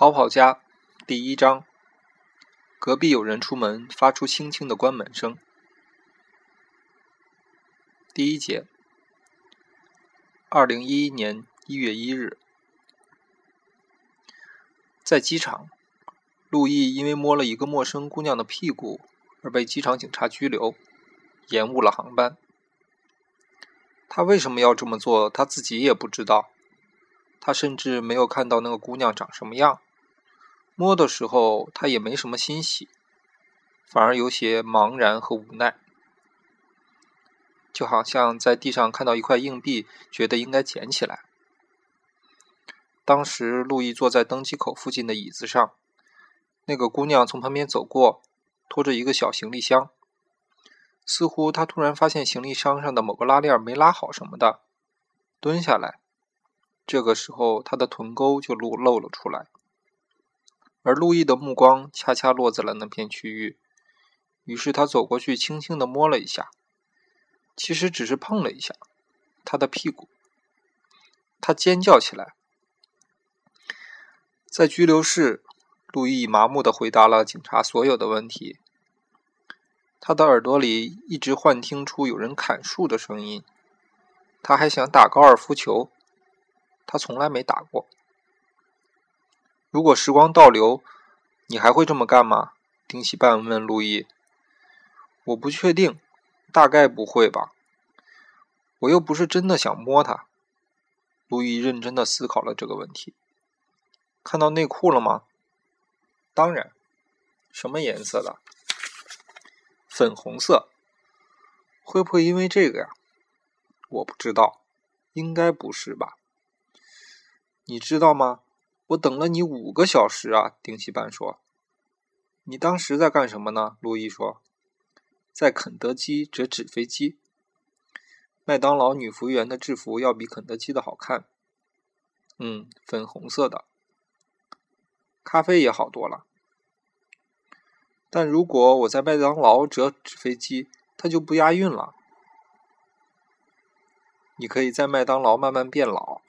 逃跑家第一章。隔壁有人出门，发出轻轻的关门声。第一节。二零一一年一月一日，在机场，陆毅因为摸了一个陌生姑娘的屁股而被机场警察拘留，延误了航班。他为什么要这么做？他自己也不知道。他甚至没有看到那个姑娘长什么样，摸的时候他也没什么欣喜，反而有些茫然和无奈，就好像在地上看到一块硬币，觉得应该捡起来。当时路易坐在登机口附近的椅子上，那个姑娘从旁边走过，拖着一个小行李箱，似乎她突然发现行李箱上的某个拉链没拉好什么的，蹲下来。这个时候，他的臀沟就露露了出来，而路易的目光恰恰落在了那片区域。于是他走过去，轻轻的摸了一下，其实只是碰了一下他的屁股。他尖叫起来。在拘留室，路易麻木的回答了警察所有的问题。他的耳朵里一直幻听出有人砍树的声音。他还想打高尔夫球。他从来没打过。如果时光倒流，你还会这么干吗？丁西半问路易。我不确定，大概不会吧。我又不是真的想摸它。路易认真的思考了这个问题。看到内裤了吗？当然。什么颜色的？粉红色。会不会因为这个呀？我不知道。应该不是吧。你知道吗？我等了你五个小时啊！丁西班说。你当时在干什么呢？路易说。在肯德基折纸飞机。麦当劳女服务员的制服要比肯德基的好看。嗯，粉红色的。咖啡也好多了。但如果我在麦当劳折纸飞机，它就不押韵了。你可以在麦当劳慢慢变老。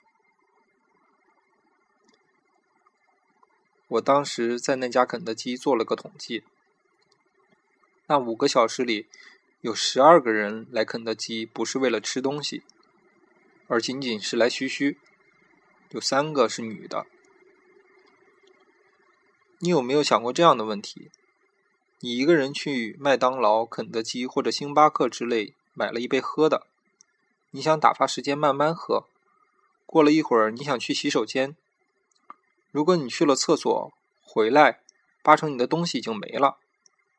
我当时在那家肯德基做了个统计，那五个小时里，有十二个人来肯德基不是为了吃东西，而仅仅是来嘘嘘，有三个是女的。你有没有想过这样的问题？你一个人去麦当劳、肯德基或者星巴克之类买了一杯喝的，你想打发时间慢慢喝，过了一会儿你想去洗手间。如果你去了厕所回来，八成你的东西已经没了，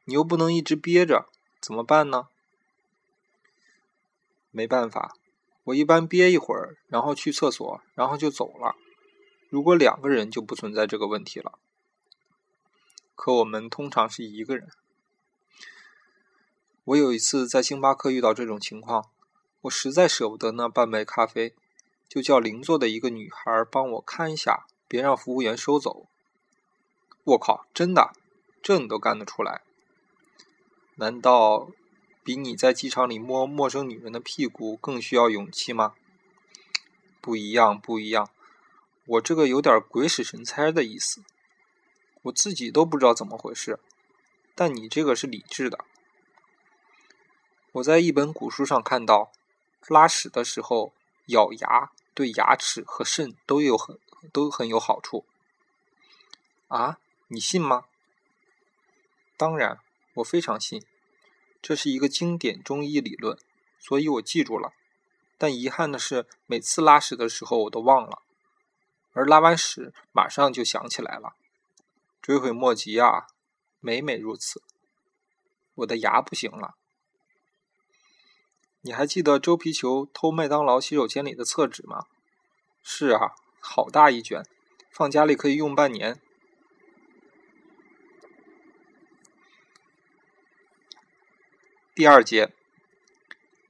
你又不能一直憋着，怎么办呢？没办法，我一般憋一会儿，然后去厕所，然后就走了。如果两个人就不存在这个问题了，可我们通常是一个人。我有一次在星巴克遇到这种情况，我实在舍不得那半杯咖啡，就叫邻座的一个女孩帮我看一下。别让服务员收走！我靠，真的，这你都干得出来？难道比你在机场里摸陌生女人的屁股更需要勇气吗？不一样，不一样，我这个有点鬼使神差的意思，我自己都不知道怎么回事，但你这个是理智的。我在一本古书上看到，拉屎的时候咬牙，对牙齿和肾都有很。都很有好处，啊，你信吗？当然，我非常信，这是一个经典中医理论，所以我记住了。但遗憾的是，每次拉屎的时候我都忘了，而拉完屎马上就想起来了，追悔莫及啊！每每如此，我的牙不行了。你还记得周皮球偷麦当劳洗手间里的厕纸吗？是啊。好大一卷，放家里可以用半年。第二节，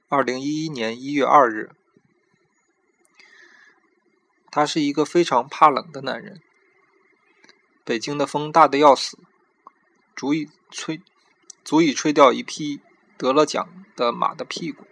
二零一一年一月二日，他是一个非常怕冷的男人。北京的风大的要死，足以吹，足以吹掉一匹得了奖的马的屁股。